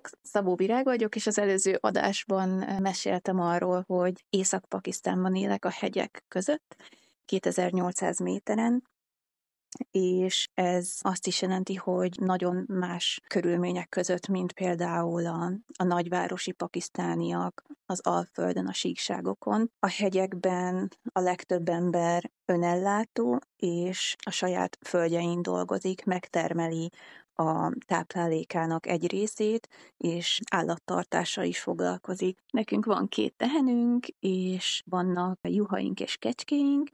Sziasztok! Szabó Virág vagyok, és az előző adásban meséltem arról, hogy Észak-Pakisztánban élek a hegyek között, 2800 méteren, és ez azt is jelenti, hogy nagyon más körülmények között, mint például a, a nagyvárosi pakisztániak az Alföldön, a síkságokon. A hegyekben a legtöbb ember önellátó, és a saját földjein dolgozik, megtermeli a táplálékának egy részét, és állattartással is foglalkozik. Nekünk van két tehenünk, és vannak juhaink és kecskéink,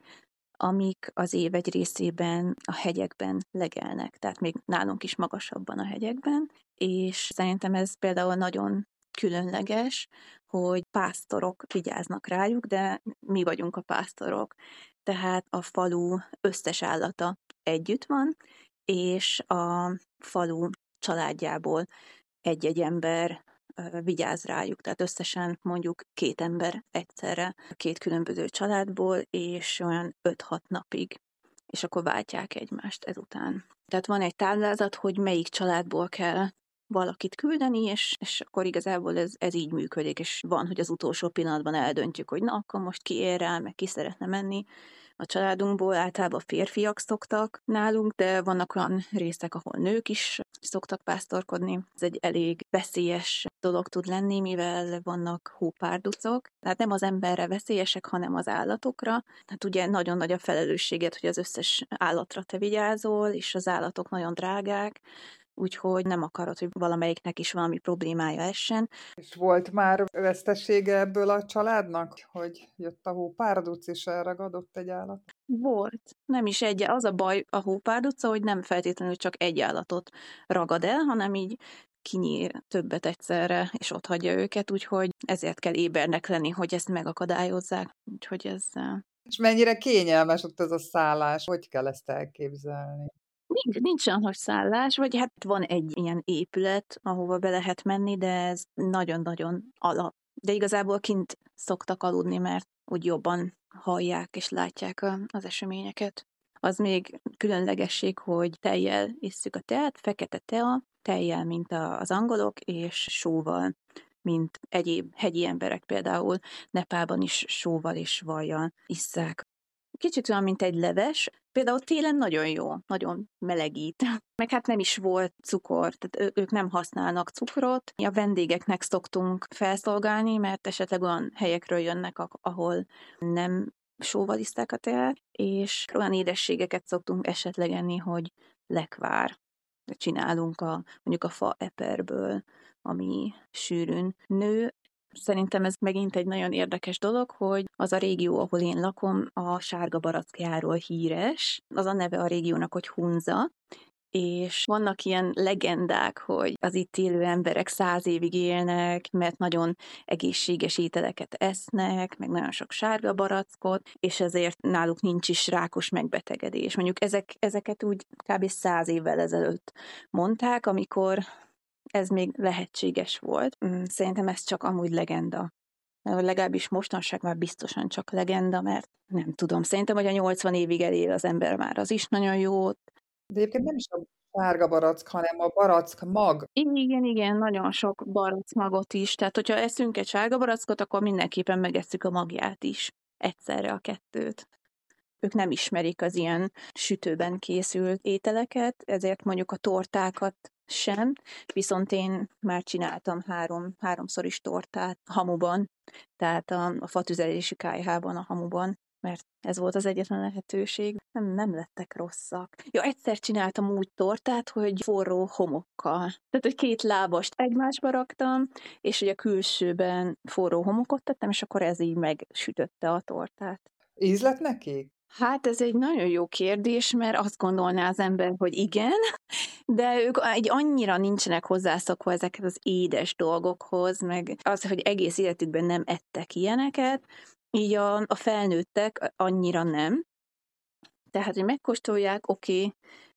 amik az év egy részében a hegyekben legelnek, tehát még nálunk is magasabban a hegyekben, és szerintem ez például nagyon különleges, hogy pásztorok vigyáznak rájuk, de mi vagyunk a pásztorok. Tehát a falu összes állata együtt van, és a falu családjából egy-egy ember vigyáz rájuk. Tehát összesen mondjuk két ember egyszerre, két különböző családból, és olyan 5-6 napig és akkor váltják egymást ezután. Tehát van egy táblázat, hogy melyik családból kell valakit küldeni, és, és akkor igazából ez, ez így működik, és van, hogy az utolsó pillanatban eldöntjük, hogy na, akkor most ki ér rá, meg ki szeretne menni, a családunkból általában férfiak szoktak nálunk, de vannak olyan részek, ahol nők is szoktak pásztorkodni. Ez egy elég veszélyes dolog tud lenni, mivel vannak hópárducok. Tehát nem az emberre veszélyesek, hanem az állatokra. Hát ugye nagyon nagy a felelősséget, hogy az összes állatra te vigyázol, és az állatok nagyon drágák, úgyhogy nem akarod, hogy valamelyiknek is valami problémája essen. És volt már vesztesége ebből a családnak, hogy jött a hópárduc és elragadott egy állat? Volt. Nem is egy. Az a baj a hópárduca, hogy nem feltétlenül csak egy állatot ragad el, hanem így kinyír többet egyszerre, és ott hagyja őket, úgyhogy ezért kell ébernek lenni, hogy ezt megakadályozzák. Úgyhogy ez... És mennyire kényelmes ott ez a szállás? Hogy kell ezt elképzelni? Nincs, nincs olyan, hogy szállás, vagy hát van egy ilyen épület, ahova be lehet menni, de ez nagyon-nagyon alap. De igazából kint szoktak aludni, mert úgy jobban hallják és látják az eseményeket. Az még különlegesség, hogy tejjel isszük a teát, fekete tea, tejjel, mint az angolok, és sóval, mint egyéb hegyi emberek például Nepában is sóval és vajjal isszák. Kicsit olyan, mint egy leves, például télen nagyon jó, nagyon melegít. Meg hát nem is volt cukor, tehát ők nem használnak cukrot. A vendégeknek szoktunk felszolgálni, mert esetleg olyan helyekről jönnek, ahol nem sóval iszták a teát, és olyan édességeket szoktunk esetleg enni, hogy lekvár. Csinálunk a, mondjuk a fa eperből, ami sűrűn nő, Szerintem ez megint egy nagyon érdekes dolog, hogy az a régió, ahol én lakom, a sárga barackjáról híres. Az a neve a régiónak, hogy Hunza, és vannak ilyen legendák, hogy az itt élő emberek száz évig élnek, mert nagyon egészséges ételeket esznek, meg nagyon sok sárga barackot, és ezért náluk nincs is rákos megbetegedés. Mondjuk ezek, ezeket úgy kb. száz évvel ezelőtt mondták, amikor ez még lehetséges volt. Mm, szerintem ez csak amúgy legenda. Legalábbis mostanság már biztosan csak legenda, mert nem tudom. Szerintem, hogy a 80 évig elél az ember már, az is nagyon jó. De egyébként nem is a sárga barack, hanem a barack mag. Igen, igen, nagyon sok barack magot is. Tehát, hogyha eszünk egy sárga barackot, akkor mindenképpen megesszük a magját is. Egyszerre a kettőt. Ők nem ismerik az ilyen sütőben készült ételeket, ezért mondjuk a tortákat sem, viszont én már csináltam három, háromszor is tortát hamuban, tehát a, a fatüzelési kájhában a hamuban, mert ez volt az egyetlen lehetőség. Nem, nem lettek rosszak. Jó, egyszer csináltam úgy tortát, hogy forró homokkal. Tehát, hogy két lábast egymásba raktam, és ugye a külsőben forró homokot tettem, és akkor ez így megsütötte a tortát. Íz lett neki? Hát ez egy nagyon jó kérdés, mert azt gondolná az ember, hogy igen, de ők egy annyira nincsenek hozzászokva ezeket az édes dolgokhoz, meg az, hogy egész életükben nem ettek ilyeneket, így a, a felnőttek annyira nem. Tehát, hogy megkóstolják, oké, okay,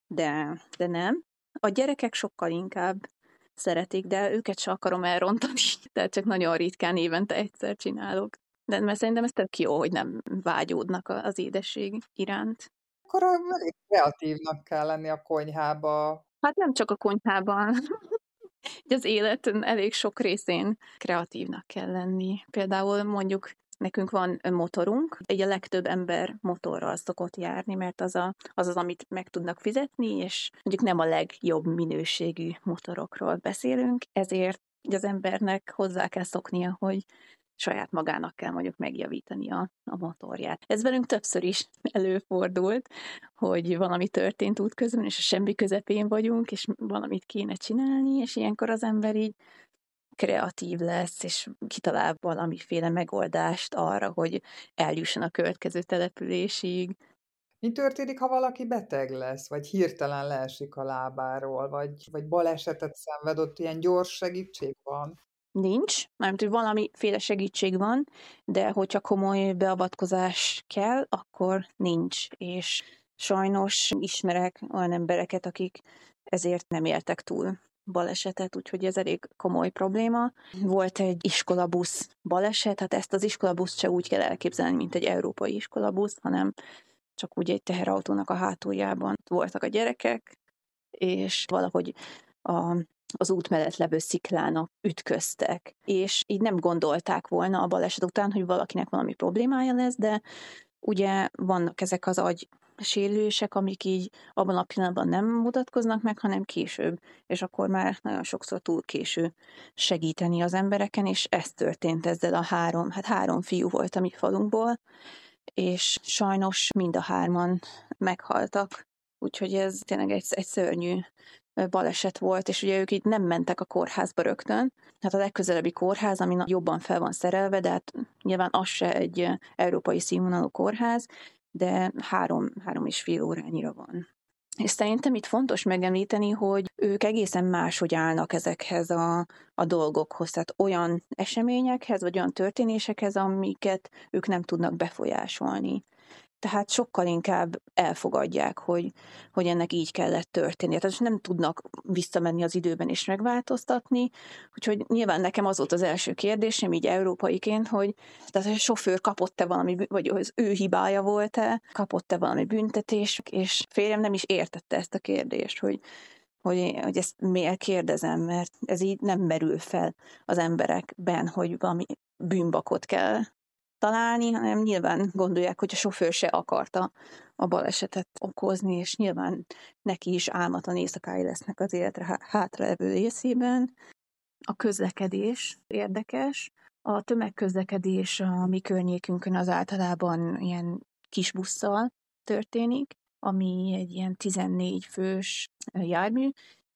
de, de nem. A gyerekek sokkal inkább szeretik, de őket se akarom elrontani, tehát csak nagyon ritkán évente egyszer csinálok. De mert szerintem ez tök jó, hogy nem vágyódnak az édesség iránt. Akkor elég kreatívnak kell lenni a konyhába. Hát nem csak a konyhában. az élet elég sok részén kreatívnak kell lenni. Például mondjuk nekünk van motorunk, egy a legtöbb ember motorral szokott járni, mert az, a, az az, amit meg tudnak fizetni, és mondjuk nem a legjobb minőségű motorokról beszélünk, ezért az embernek hozzá kell szoknia, hogy saját magának kell mondjuk megjavítani a, a motorját. Ez velünk többször is előfordult, hogy valami történt útközben, és a semmi közepén vagyunk, és valamit kéne csinálni, és ilyenkor az ember így kreatív lesz, és kitalál valamiféle megoldást arra, hogy eljusson a következő településig. Mi történik, ha valaki beteg lesz, vagy hirtelen leesik a lábáról, vagy, vagy balesetet szenved, ott ilyen gyors segítség van? Nincs, mert hogy valamiféle segítség van, de hogyha komoly beavatkozás kell, akkor nincs. És sajnos ismerek olyan embereket, akik ezért nem éltek túl balesetet, úgyhogy ez elég komoly probléma. Volt egy iskolabusz baleset, hát ezt az iskolabusz se úgy kell elképzelni, mint egy európai iskolabusz, hanem csak úgy egy teherautónak a hátuljában voltak a gyerekek, és valahogy a, az út mellett levő sziklának ütköztek. És így nem gondolták volna a baleset után, hogy valakinek valami problémája lesz, de ugye vannak ezek az agy sérülések, amik így abban a pillanatban nem mutatkoznak meg, hanem később, és akkor már nagyon sokszor túl késő segíteni az embereken, és ez történt ezzel a három, hát három fiú volt a mi falunkból, és sajnos mind a hárman meghaltak, úgyhogy ez tényleg egy, egy szörnyű baleset volt, és ugye ők így nem mentek a kórházba rögtön. Hát a legközelebbi kórház, ami jobban fel van szerelve, de hát nyilván az se egy európai színvonalú kórház, de három, három és fél órányira van. És szerintem itt fontos megemlíteni, hogy ők egészen máshogy állnak ezekhez a, a dolgokhoz, tehát olyan eseményekhez, vagy olyan történésekhez, amiket ők nem tudnak befolyásolni tehát sokkal inkább elfogadják, hogy, hogy ennek így kellett történnie. Tehát nem tudnak visszamenni az időben és megváltoztatni, úgyhogy nyilván nekem az volt az első kérdésem, így európaiként, hogy tehát a sofőr kapott-e valami, vagy az ő hibája volt-e, kapott-e valami büntetés, és férjem nem is értette ezt a kérdést, hogy hogy, hogy ezt miért kérdezem, mert ez így nem merül fel az emberekben, hogy valami bűnbakot kell találni, hanem nyilván gondolják, hogy a sofőr se akarta a balesetet okozni, és nyilván neki is álmatlan éjszakái lesznek az életre hátraevő részében. A közlekedés érdekes. A tömegközlekedés a mi környékünkön az általában ilyen kis busszal történik, ami egy ilyen 14 fős jármű,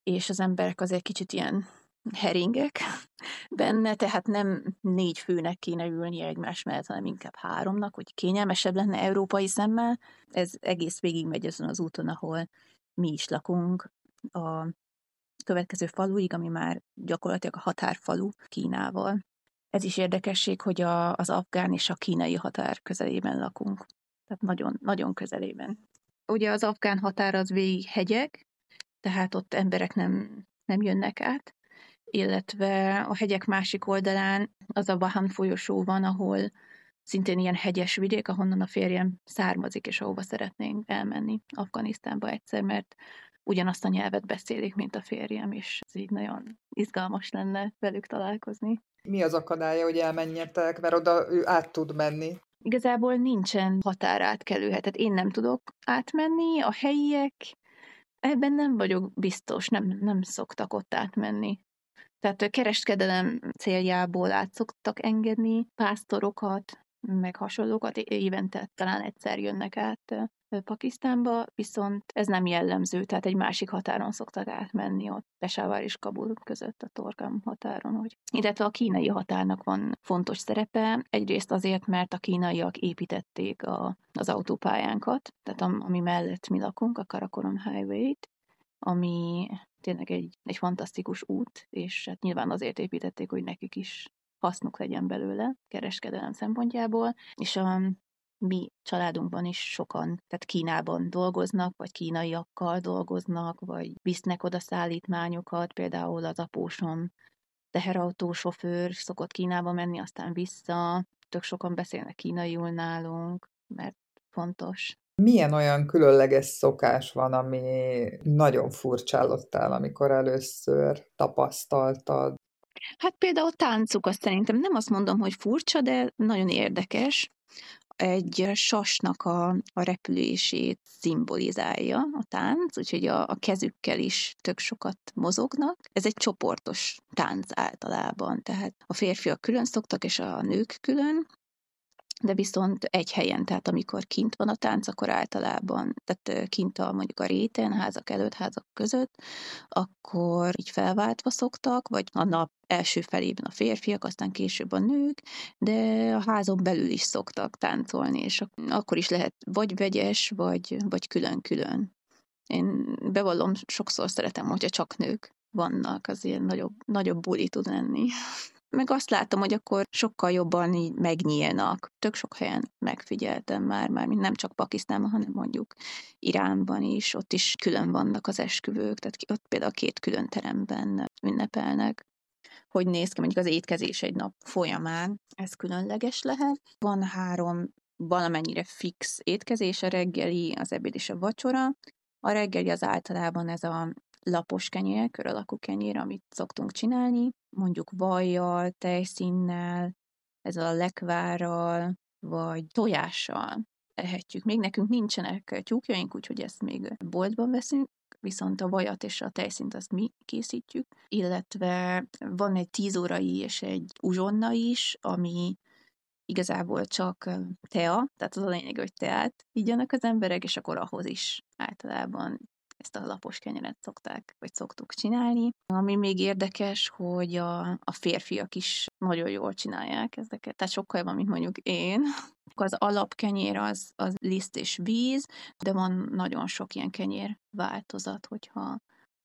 és az emberek azért kicsit ilyen heringek benne, tehát nem négy főnek kéne ülni egymás mellett, hanem inkább háromnak, hogy kényelmesebb lenne európai szemmel. Ez egész végig megy azon az úton, ahol mi is lakunk, a következő faluig, ami már gyakorlatilag a határfalu Kínával. Ez is érdekesség, hogy a, az afgán és a kínai határ közelében lakunk. Tehát nagyon, nagyon közelében. Ugye az afgán határ az végig hegyek, tehát ott emberek nem, nem jönnek át, illetve a hegyek másik oldalán az a Bahan folyosó van, ahol szintén ilyen hegyes vidék, ahonnan a férjem származik, és ahova szeretnénk elmenni Afganisztánba egyszer, mert ugyanazt a nyelvet beszélik, mint a férjem, és ez így nagyon izgalmas lenne velük találkozni. Mi az akadálya, hogy elmenjetek, mert oda ő át tud menni? Igazából nincsen határátkelő, tehát én nem tudok átmenni, a helyiek ebben nem vagyok biztos, nem, nem szoktak ott átmenni. Tehát kereskedelem céljából át szoktak engedni pásztorokat, meg hasonlókat, évente talán egyszer jönnek át Pakisztánba, viszont ez nem jellemző, tehát egy másik határon szoktak átmenni ott, Pesávár és Kabul között a Torgam határon. Hogy. Illetve a kínai határnak van fontos szerepe, egyrészt azért, mert a kínaiak építették a, az autópályánkat, tehát ami mellett mi lakunk, a Karakoram Highway-t, ami tényleg egy, egy fantasztikus út, és hát nyilván azért építették, hogy nekik is hasznuk legyen belőle kereskedelem szempontjából, és a mi családunkban is sokan, tehát Kínában dolgoznak, vagy kínaiakkal dolgoznak, vagy visznek oda szállítmányokat, például az apósom teherautósofőr szokott Kínába menni, aztán vissza, tök sokan beszélnek kínaiul nálunk, mert fontos Milyen olyan különleges szokás van, ami nagyon furcsálottál, amikor először tapasztaltad? Hát például táncuk azt szerintem nem azt mondom, hogy furcsa, de nagyon érdekes. Egy sasnak a, a repülését szimbolizálja a tánc, úgyhogy a, a kezükkel is tök sokat mozognak. Ez egy csoportos tánc általában, tehát a férfiak külön szoktak, és a nők külön, de viszont egy helyen, tehát amikor kint van a tánc, akkor általában, tehát kint a mondjuk a réten, házak előtt, házak között, akkor így felváltva szoktak, vagy a nap első felében a férfiak, aztán később a nők, de a házon belül is szoktak táncolni, és akkor is lehet vagy vegyes, vagy, vagy külön-külön. Én bevallom, sokszor szeretem, hogyha csak nők vannak, az ilyen nagyobb, nagyobb buli tud lenni meg azt látom, hogy akkor sokkal jobban így megnyílnak. Tök sok helyen megfigyeltem már, már nem csak Pakisztánban, hanem mondjuk Iránban is, ott is külön vannak az esküvők, tehát ott például két külön teremben ünnepelnek. Hogy néz ki mondjuk az étkezés egy nap folyamán, ez különleges lehet. Van három valamennyire fix étkezés, a reggeli, az ebéd és a vacsora. A reggeli az általában ez a lapos kenyér, kör alakú kenyér, amit szoktunk csinálni, mondjuk vajjal, tejszínnel, ezzel a lekvárral, vagy tojással ehetjük. Még nekünk nincsenek tyúkjaink, úgyhogy ezt még boltban veszünk, viszont a vajat és a tejszint azt mi készítjük, illetve van egy tíz órai és egy uzsonna is, ami igazából csak tea, tehát az a lényeg, hogy teát igyanak az emberek, és akkor ahhoz is általában ezt a lapos kenyeret szokták, vagy szoktuk csinálni. Ami még érdekes, hogy a, a férfiak is nagyon jól csinálják ezeket, tehát sokkal jobban, mint mondjuk én. Az alapkenyér az, az liszt és víz, de van nagyon sok ilyen kenyér változat, hogyha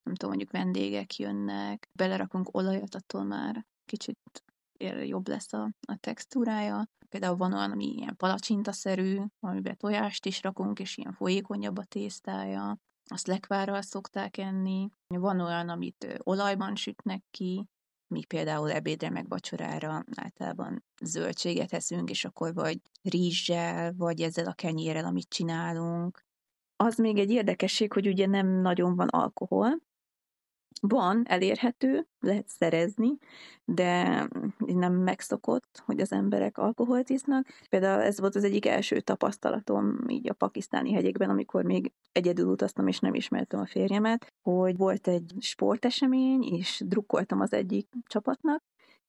nem tudom, mondjuk vendégek jönnek, belerakunk olajat, attól már kicsit jobb lesz a, a textúrája. Például van olyan, ami ilyen palacsintaszerű, amiben tojást is rakunk, és ilyen folyékonyabb a tésztája azt lekvárral szokták enni. Van olyan, amit olajban sütnek ki, mi például ebédre meg vacsorára általában zöldséget eszünk, és akkor vagy rizssel, vagy ezzel a kenyérrel, amit csinálunk. Az még egy érdekesség, hogy ugye nem nagyon van alkohol, van, elérhető, lehet szerezni, de nem megszokott, hogy az emberek alkoholt isznak. Például ez volt az egyik első tapasztalatom így a pakisztáni hegyekben, amikor még egyedül utaztam, és nem ismertem a férjemet, hogy volt egy sportesemény, és drukkoltam az egyik csapatnak,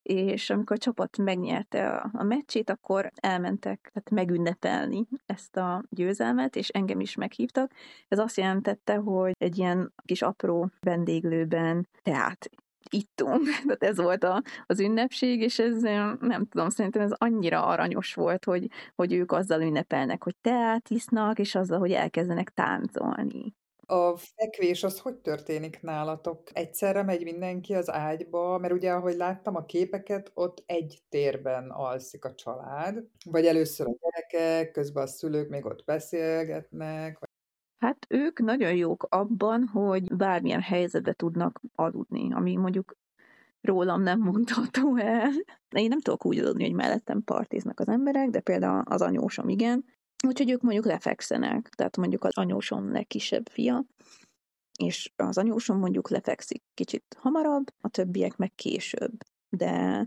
és amikor a csapat megnyerte a, a meccsét, akkor elmentek tehát megünnepelni ezt a győzelmet, és engem is meghívtak. Ez azt jelentette, hogy egy ilyen kis apró vendéglőben teát ittunk. Tehát ez volt a, az ünnepség, és ez nem tudom, szerintem ez annyira aranyos volt, hogy, hogy ők azzal ünnepelnek, hogy teát isznak, és azzal, hogy elkezdenek táncolni. A fekvés az hogy történik nálatok? Egyszerre megy mindenki az ágyba, mert ugye, ahogy láttam a képeket, ott egy térben alszik a család, vagy először a gyerekek, közben a szülők még ott beszélgetnek, Hát ők nagyon jók abban, hogy bármilyen helyzetbe tudnak aludni, ami mondjuk rólam nem mondható el. Én nem tudok úgy aludni, hogy mellettem partiznak az emberek, de például az anyósom igen, Úgyhogy ők mondjuk lefekszenek, tehát mondjuk az anyósom legkisebb fia, és az anyósom mondjuk lefekszik kicsit hamarabb, a többiek meg később. De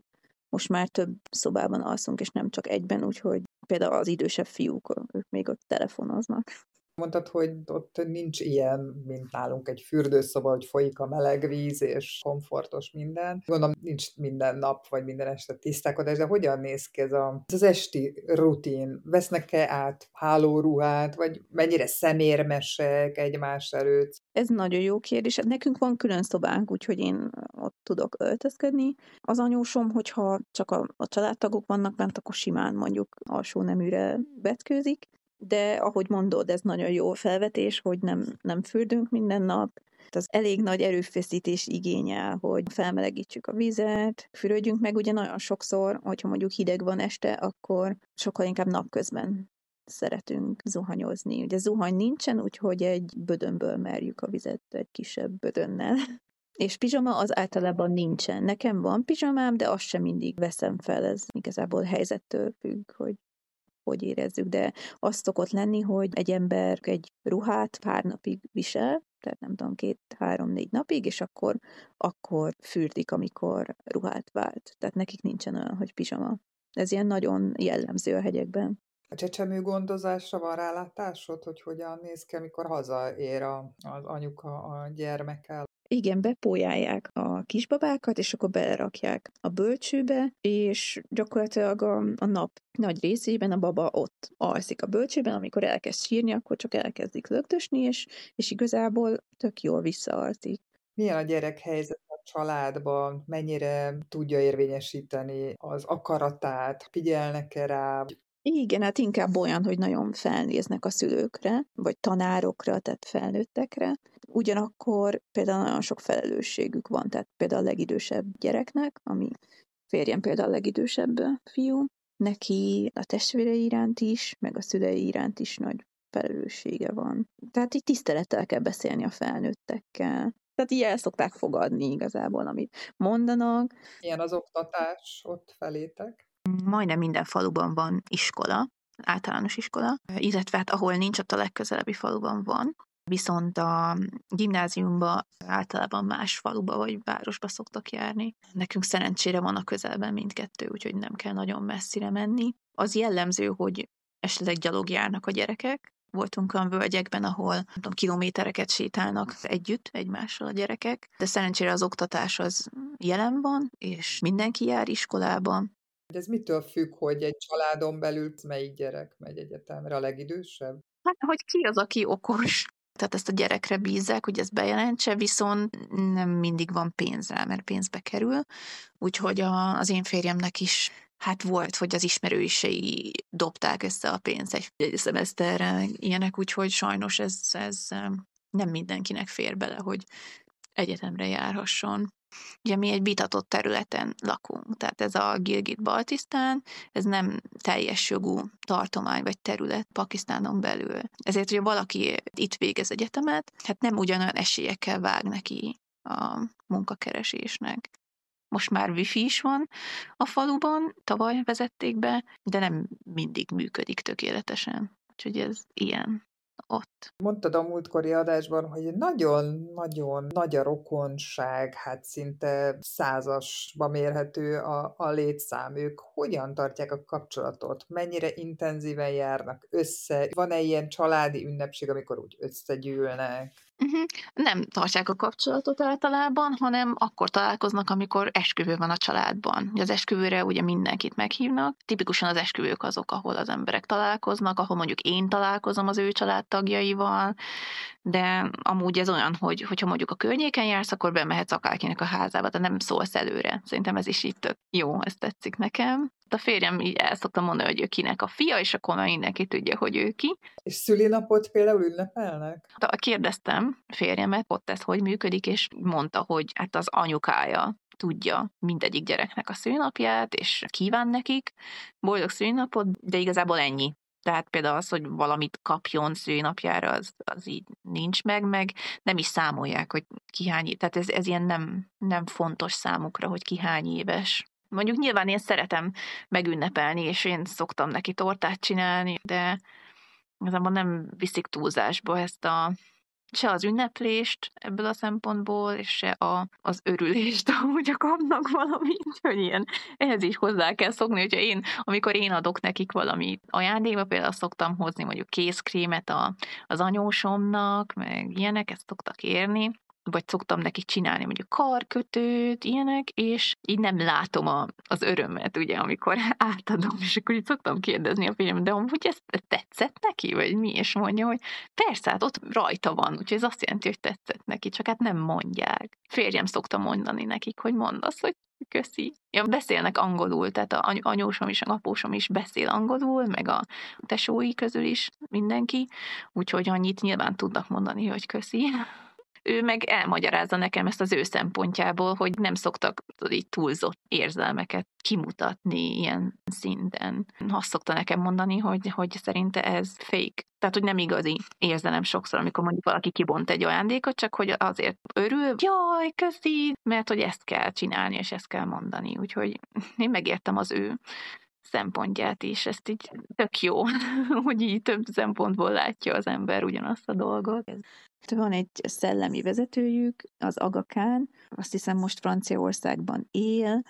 most már több szobában alszunk, és nem csak egyben, úgyhogy például az idősebb fiúk, ők még ott telefonoznak. Mondtad, hogy ott nincs ilyen, mint nálunk egy fürdőszoba, hogy folyik a meleg víz, és komfortos minden. Gondolom, nincs minden nap, vagy minden este tisztálkodás, de hogyan néz ki ez, a, az esti rutin? Vesznek-e át hálóruhát, vagy mennyire szemérmesek egymás előtt? Ez nagyon jó kérdés. Hát nekünk van külön szobánk, úgyhogy én ott tudok öltözködni. Az anyósom, hogyha csak a, a családtagok vannak bent, akkor simán mondjuk alsó neműre vetkőzik, de ahogy mondod, ez nagyon jó felvetés, hogy nem, nem fürdünk minden nap, az elég nagy erőfeszítés igényel, hogy felmelegítsük a vizet, fürödjünk meg, ugye nagyon sokszor, hogyha mondjuk hideg van este, akkor sokkal inkább napközben szeretünk zuhanyozni. Ugye zuhany nincsen, úgyhogy egy bödönből merjük a vizet egy kisebb bödönnel. És pizsama az általában nincsen. Nekem van pizsamám, de azt sem mindig veszem fel, ez igazából helyzettől függ, hogy hogy érezzük, de az szokott lenni, hogy egy ember egy ruhát pár napig visel, tehát nem tudom, két-három-négy napig, és akkor, akkor fürdik, amikor ruhát vált. Tehát nekik nincsen olyan, hogy pizsama. Ez ilyen nagyon jellemző a hegyekben. A csecsemő gondozásra van rálátásod, hogy hogyan néz ki, amikor hazaér az anyuka a gyermekkel? Igen, bepójálják a kisbabákat, és akkor belerakják a bölcsőbe, és gyakorlatilag a, a nap nagy részében a baba ott alszik a bölcsőben, amikor elkezd sírni, akkor csak elkezdik lögdösni, és, és igazából tök jól visszaalszik. Milyen a gyerek helyzet a családban, mennyire tudja érvényesíteni az akaratát, figyelnek-e rá, igen, hát inkább olyan, hogy nagyon felnéznek a szülőkre, vagy tanárokra, tehát felnőttekre. Ugyanakkor például nagyon sok felelősségük van, tehát például a legidősebb gyereknek, ami férjem például a legidősebb fiú, neki a testvérei iránt is, meg a szülei iránt is nagy felelőssége van. Tehát így tisztelettel kell beszélni a felnőttekkel. Tehát így el szokták fogadni igazából, amit mondanak. Ilyen az oktatás ott felétek? majdnem minden faluban van iskola, általános iskola, illetve hát ahol nincs, ott a legközelebbi faluban van. Viszont a gimnáziumba általában más faluba vagy városba szoktak járni. Nekünk szerencsére van a közelben mindkettő, úgyhogy nem kell nagyon messzire menni. Az jellemző, hogy esetleg gyalog járnak a gyerekek, voltunk olyan völgyekben, ahol nem tudom, kilométereket sétálnak együtt egymással a gyerekek, de szerencsére az oktatás az jelen van, és mindenki jár iskolába, de ez mitől függ, hogy egy családon belül melyik gyerek megy egyetemre, a legidősebb? Hát, hogy ki az, aki okos. Tehát ezt a gyerekre bízzák, hogy ezt bejelentse, viszont nem mindig van pénz rá, mert pénzbe kerül. Úgyhogy a, az én férjemnek is hát volt, hogy az ismerősei dobták össze a pénzt egy, egy szemeszterre, ilyenek, úgyhogy sajnos ez, ez nem mindenkinek fér bele, hogy egyetemre járhasson. Ugye mi egy vitatott területen lakunk, tehát ez a Gilgit-Baltisztán, ez nem teljes jogú tartomány vagy terület Pakisztánon belül. Ezért, hogy valaki itt végez egyetemet, hát nem ugyanolyan esélyekkel vág neki a munkakeresésnek. Most már wifi is van a faluban, tavaly vezették be, de nem mindig működik tökéletesen. Úgyhogy ez ilyen ott. Mondtad a múltkori adásban, hogy nagyon-nagyon nagy a rokonság, hát szinte százasba mérhető a, a létszám. Ők hogyan tartják a kapcsolatot? Mennyire intenzíven járnak össze? Van-e ilyen családi ünnepség, amikor úgy összegyűlnek? Nem tartják a kapcsolatot általában, hanem akkor találkoznak, amikor esküvő van a családban. Az esküvőre ugye mindenkit meghívnak. Tipikusan az esküvők azok, ahol az emberek találkoznak, ahol mondjuk én találkozom az ő családtagjaival, de amúgy ez olyan, hogy hogyha mondjuk a környéken jársz, akkor bemehetsz akárkinek a házába, de nem szólsz előre. Szerintem ez is így tök jó, ez tetszik nekem. A férjem így el szokta mondani, hogy ő kinek a fia, és akkor már mindenki tudja, hogy ő ki. És szülinapot például ünnepelnek? De kérdeztem férjemet, ott ez hogy működik, és mondta, hogy hát az anyukája tudja mindegyik gyereknek a szülinapját, és kíván nekik boldog szülinapot, de igazából ennyi. Tehát például az, hogy valamit kapjon szülinapjára, az, az így nincs meg, meg nem is számolják, hogy ki hány, tehát ez, ez ilyen nem, nem fontos számukra, hogy ki hány éves. Mondjuk nyilván én szeretem megünnepelni, és én szoktam neki tortát csinálni, de igazából nem viszik túlzásba ezt a se az ünneplést ebből a szempontból, és se a, az örülést, ahogy a kapnak valamit, hogy ilyen, ehhez is hozzá kell szokni, hogyha én, amikor én adok nekik valami ajándékba, például szoktam hozni mondjuk kézkrémet a, az anyósomnak, meg ilyenek, ezt szoktak érni, vagy szoktam neki csinálni mondjuk karkötőt, ilyenek, és így nem látom a, az örömet, ugye, amikor átadom, és akkor így szoktam kérdezni a férjem, de hogy ez tetszett neki, vagy mi, és mondja, hogy persze, hát ott rajta van, úgyhogy ez azt jelenti, hogy tetszett neki, csak hát nem mondják. Férjem szokta mondani nekik, hogy mondasz, hogy köszi. Ja, beszélnek angolul, tehát a anyósom is, a apósom is beszél angolul, meg a tesói közül is mindenki, úgyhogy annyit nyilván tudnak mondani, hogy köszi ő meg elmagyarázza nekem ezt az ő szempontjából, hogy nem szoktak így túlzott érzelmeket kimutatni ilyen szinten. Azt szokta nekem mondani, hogy, hogy szerinte ez fake. Tehát, hogy nem igazi érzelem sokszor, amikor mondjuk valaki kibont egy ajándékot, csak hogy azért örül, jaj, köszi, mert hogy ezt kell csinálni, és ezt kell mondani. Úgyhogy én megértem az ő szempontját is. Ezt így tök jó, hogy így több szempontból látja az ember ugyanazt a dolgot. Van egy szellemi vezetőjük, az Agakán, azt hiszem most Franciaországban él.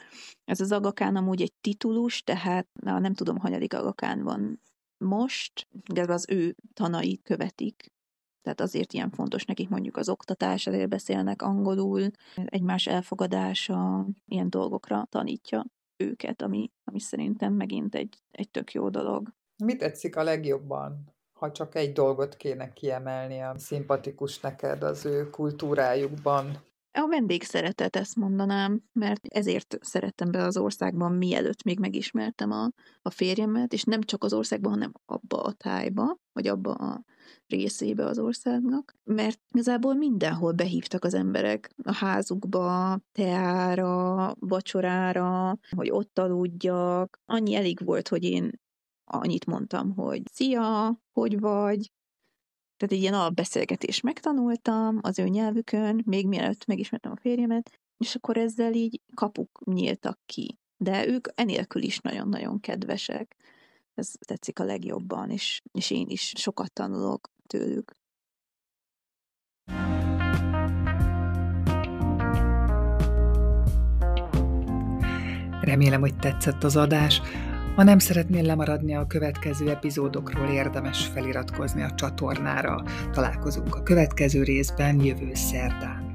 Ez az Agakán amúgy egy titulus, tehát na, nem tudom, hanyadik Agakán van most, de az ő tanai követik. Tehát azért ilyen fontos nekik mondjuk az oktatás, azért beszélnek angolul, egymás elfogadása, ilyen dolgokra tanítja őket, ami, ami szerintem megint egy, egy tök jó dolog. Mit tetszik a legjobban, ha csak egy dolgot kéne kiemelni, a szimpatikus neked az ő kultúrájukban? A vendégszeretet, ezt mondanám, mert ezért szerettem be az országban, mielőtt még megismertem a, a férjemet, és nem csak az országban, hanem abba a tájba, vagy abba a részébe az országnak, mert igazából mindenhol behívtak az emberek a házukba, teára, vacsorára, hogy ott aludjak. Annyi elég volt, hogy én annyit mondtam, hogy szia, hogy vagy, tehát egy ilyen alapbeszélgetést megtanultam az ő nyelvükön, még mielőtt megismertem a férjemet, és akkor ezzel így kapuk nyíltak ki. De ők enélkül is nagyon-nagyon kedvesek. Ez tetszik a legjobban, és, és én is sokat tanulok tőlük. Remélem, hogy tetszett az adás. Ha nem szeretnél lemaradni a következő epizódokról, érdemes feliratkozni a csatornára. Találkozunk a következő részben jövő szerdán.